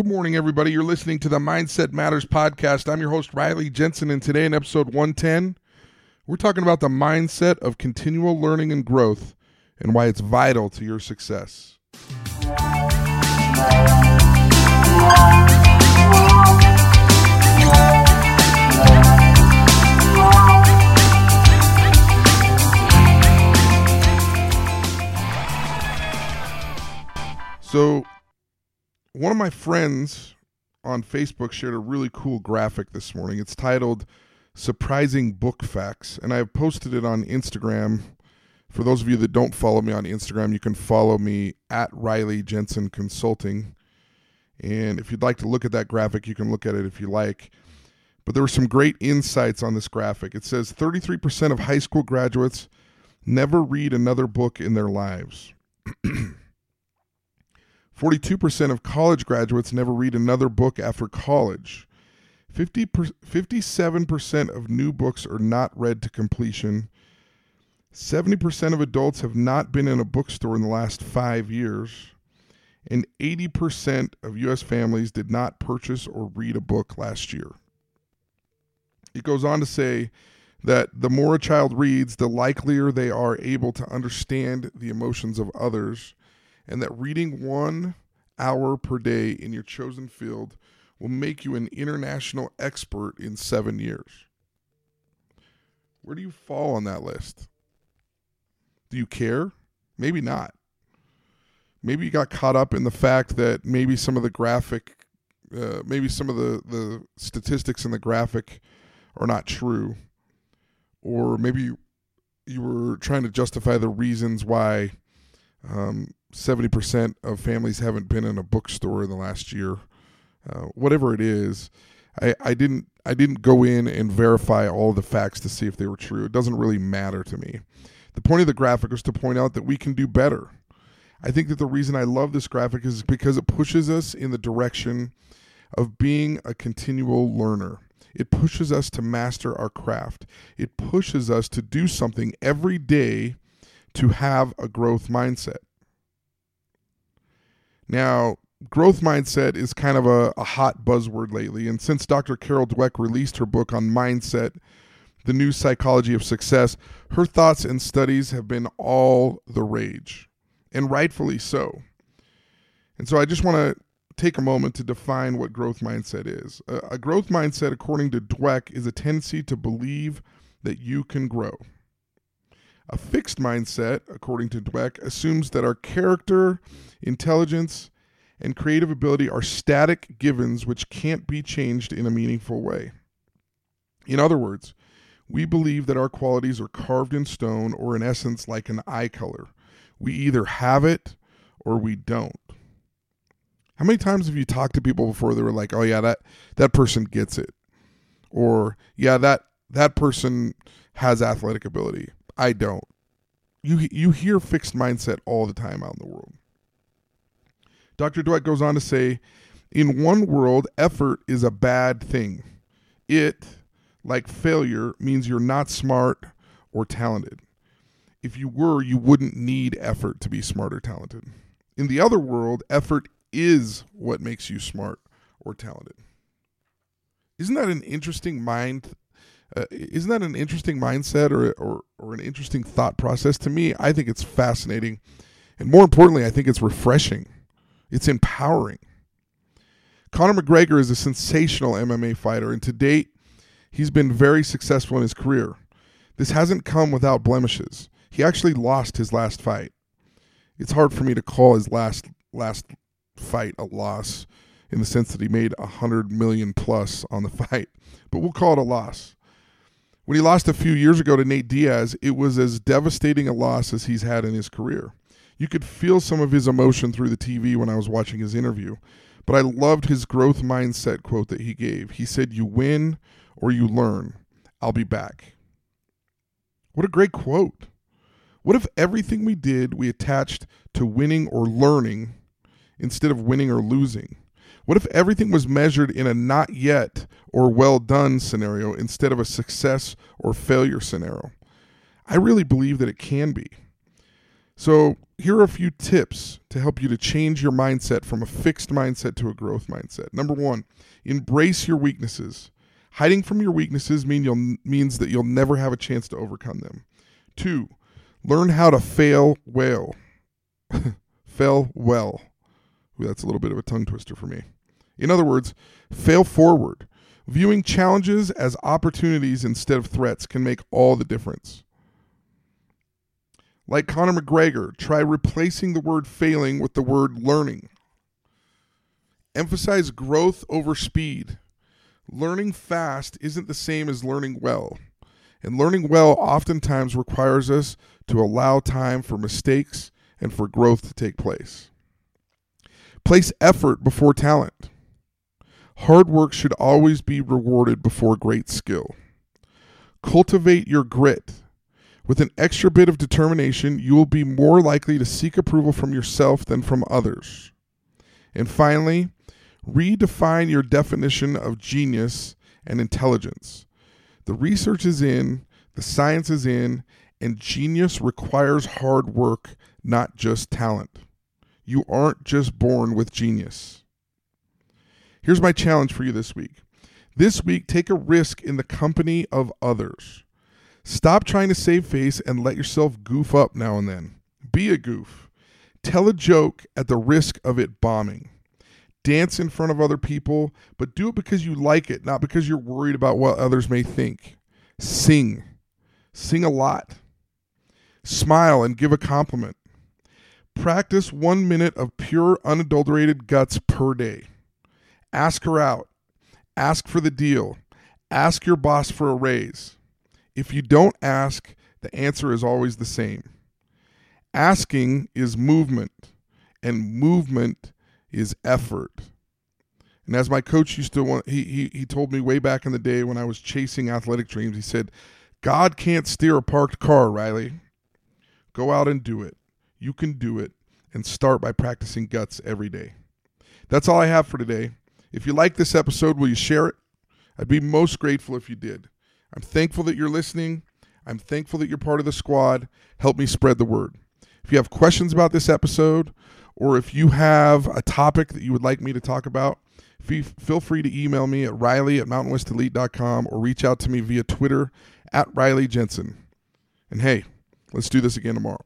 Good morning, everybody. You're listening to the Mindset Matters podcast. I'm your host, Riley Jensen, and today in episode 110, we're talking about the mindset of continual learning and growth and why it's vital to your success. So, one of my friends on Facebook shared a really cool graphic this morning. It's titled Surprising Book Facts, and I have posted it on Instagram. For those of you that don't follow me on Instagram, you can follow me at Riley Jensen Consulting. And if you'd like to look at that graphic, you can look at it if you like. But there were some great insights on this graphic. It says 33% of high school graduates never read another book in their lives. 42% of college graduates never read another book after college. 50 per, 57% of new books are not read to completion. 70% of adults have not been in a bookstore in the last five years. And 80% of U.S. families did not purchase or read a book last year. It goes on to say that the more a child reads, the likelier they are able to understand the emotions of others and that reading one hour per day in your chosen field will make you an international expert in seven years. Where do you fall on that list? Do you care? Maybe not. Maybe you got caught up in the fact that maybe some of the graphic, uh, maybe some of the, the statistics in the graphic are not true. Or maybe you, you were trying to justify the reasons why um, 70% of families haven't been in a bookstore in the last year. Uh, whatever it is, I, I didn't I didn't go in and verify all the facts to see if they were true. It doesn't really matter to me. The point of the graphic was to point out that we can do better. I think that the reason I love this graphic is because it pushes us in the direction of being a continual learner. It pushes us to master our craft. It pushes us to do something every day to have a growth mindset. Now, growth mindset is kind of a, a, hot buzzword lately. And since Dr. Carol Dweck released her book on mindset, The New Psychology of Success, her thoughts and studies have been all the rage, and rightfully so. And so I just want to take a moment to define what growth mindset is. A, a growth mindset, according to Dweck, is a tendency to believe that you can grow. A fixed mindset, according to Dweck, assumes that our character, intelligence, and creative ability are static givens which can't be changed in a meaningful way. In other words, we believe that our qualities are carved in stone or, in essence, like an eye color. We either have it or we don't. How many times have you talked to people before they were like, "Oh yeah, that that person gets it," or "Yeah, that that person has athletic ability." I don't. You you hear fixed mindset all the time out in the world. Dr. Dweck goes on to say, in one world, effort is a bad thing. It, like failure, means you're not smart or talented. If you were, you wouldn't need effort to be smart or talented. In the other world, effort is what makes you smart or talented. Isn't that an interesting mind uh, isn't that an interesting mindset or, or, or an interesting thought process? To me, I think it's fascinating. And more importantly, I think it's refreshing. It's empowering. Conor McGregor is a sensational MMA fighter, and to date, he's been very successful in his career. This hasn't come without blemishes. He actually lost his last fight. It's hard for me to call his last last fight a loss in the sense that he made a hundred million plus on the fight, but we'll call it a loss. When he lost a few years ago to Nate Diaz, it was as devastating a loss as he's had in his career. You could feel some of his emotion through the TV when I was watching his interview, but I loved his growth mindset quote that he gave. He said, You win or you learn. I'll be back. What a great quote. What if everything we did we attached to winning or learning instead of winning or losing? What if everything was measured in a not yet or well done scenario instead of a success or failure scenario? I really believe that it can be. So, here are a few tips to help you to change your mindset from a fixed mindset to a growth mindset. Number one, embrace your weaknesses. Hiding from your weaknesses mean you'll, means that you'll never have a chance to overcome them. Two, learn how to fail well. fail well. Ooh, that's a little bit of a tongue twister for me. In other words, fail forward. Viewing challenges as opportunities instead of threats can make all the difference. Like Conor McGregor, try replacing the word failing with the word learning. Emphasize growth over speed. Learning fast isn't the same as learning well. And learning well oftentimes requires us to allow time for mistakes and for growth to take place. Place effort before talent. Hard work should always be rewarded before great skill. Cultivate your grit. With an extra bit of determination, you will be more likely to seek approval from yourself than from others. And finally, redefine your definition of genius and intelligence. The research is in, the science is in, and genius requires hard work, not just talent. You aren't just born with genius. Here's my challenge for you this week. This week, take a risk in the company of others. Stop trying to save face and let yourself goof up now and then. Be a goof. Tell a joke at the risk of it bombing. Dance in front of other people, but do it because you like it, not because you're worried about what others may think. Sing. Sing a lot. Smile and give a compliment. Practice one minute of pure, unadulterated guts per day. Ask her out. Ask for the deal. Ask your boss for a raise. If you don't ask, the answer is always the same. Asking is movement, and movement is effort. And as my coach used to want, he, he, he told me way back in the day when I was chasing athletic dreams, he said, God can't steer a parked car, Riley. Go out and do it. You can do it. And start by practicing guts every day. That's all I have for today. If you like this episode, will you share it? I'd be most grateful if you did. I'm thankful that you're listening. I'm thankful that you're part of the squad. Help me spread the word. If you have questions about this episode, or if you have a topic that you would like me to talk about, feel free to email me at riley at mountainwestelite.com or reach out to me via Twitter at Riley Jensen. And hey, let's do this again tomorrow.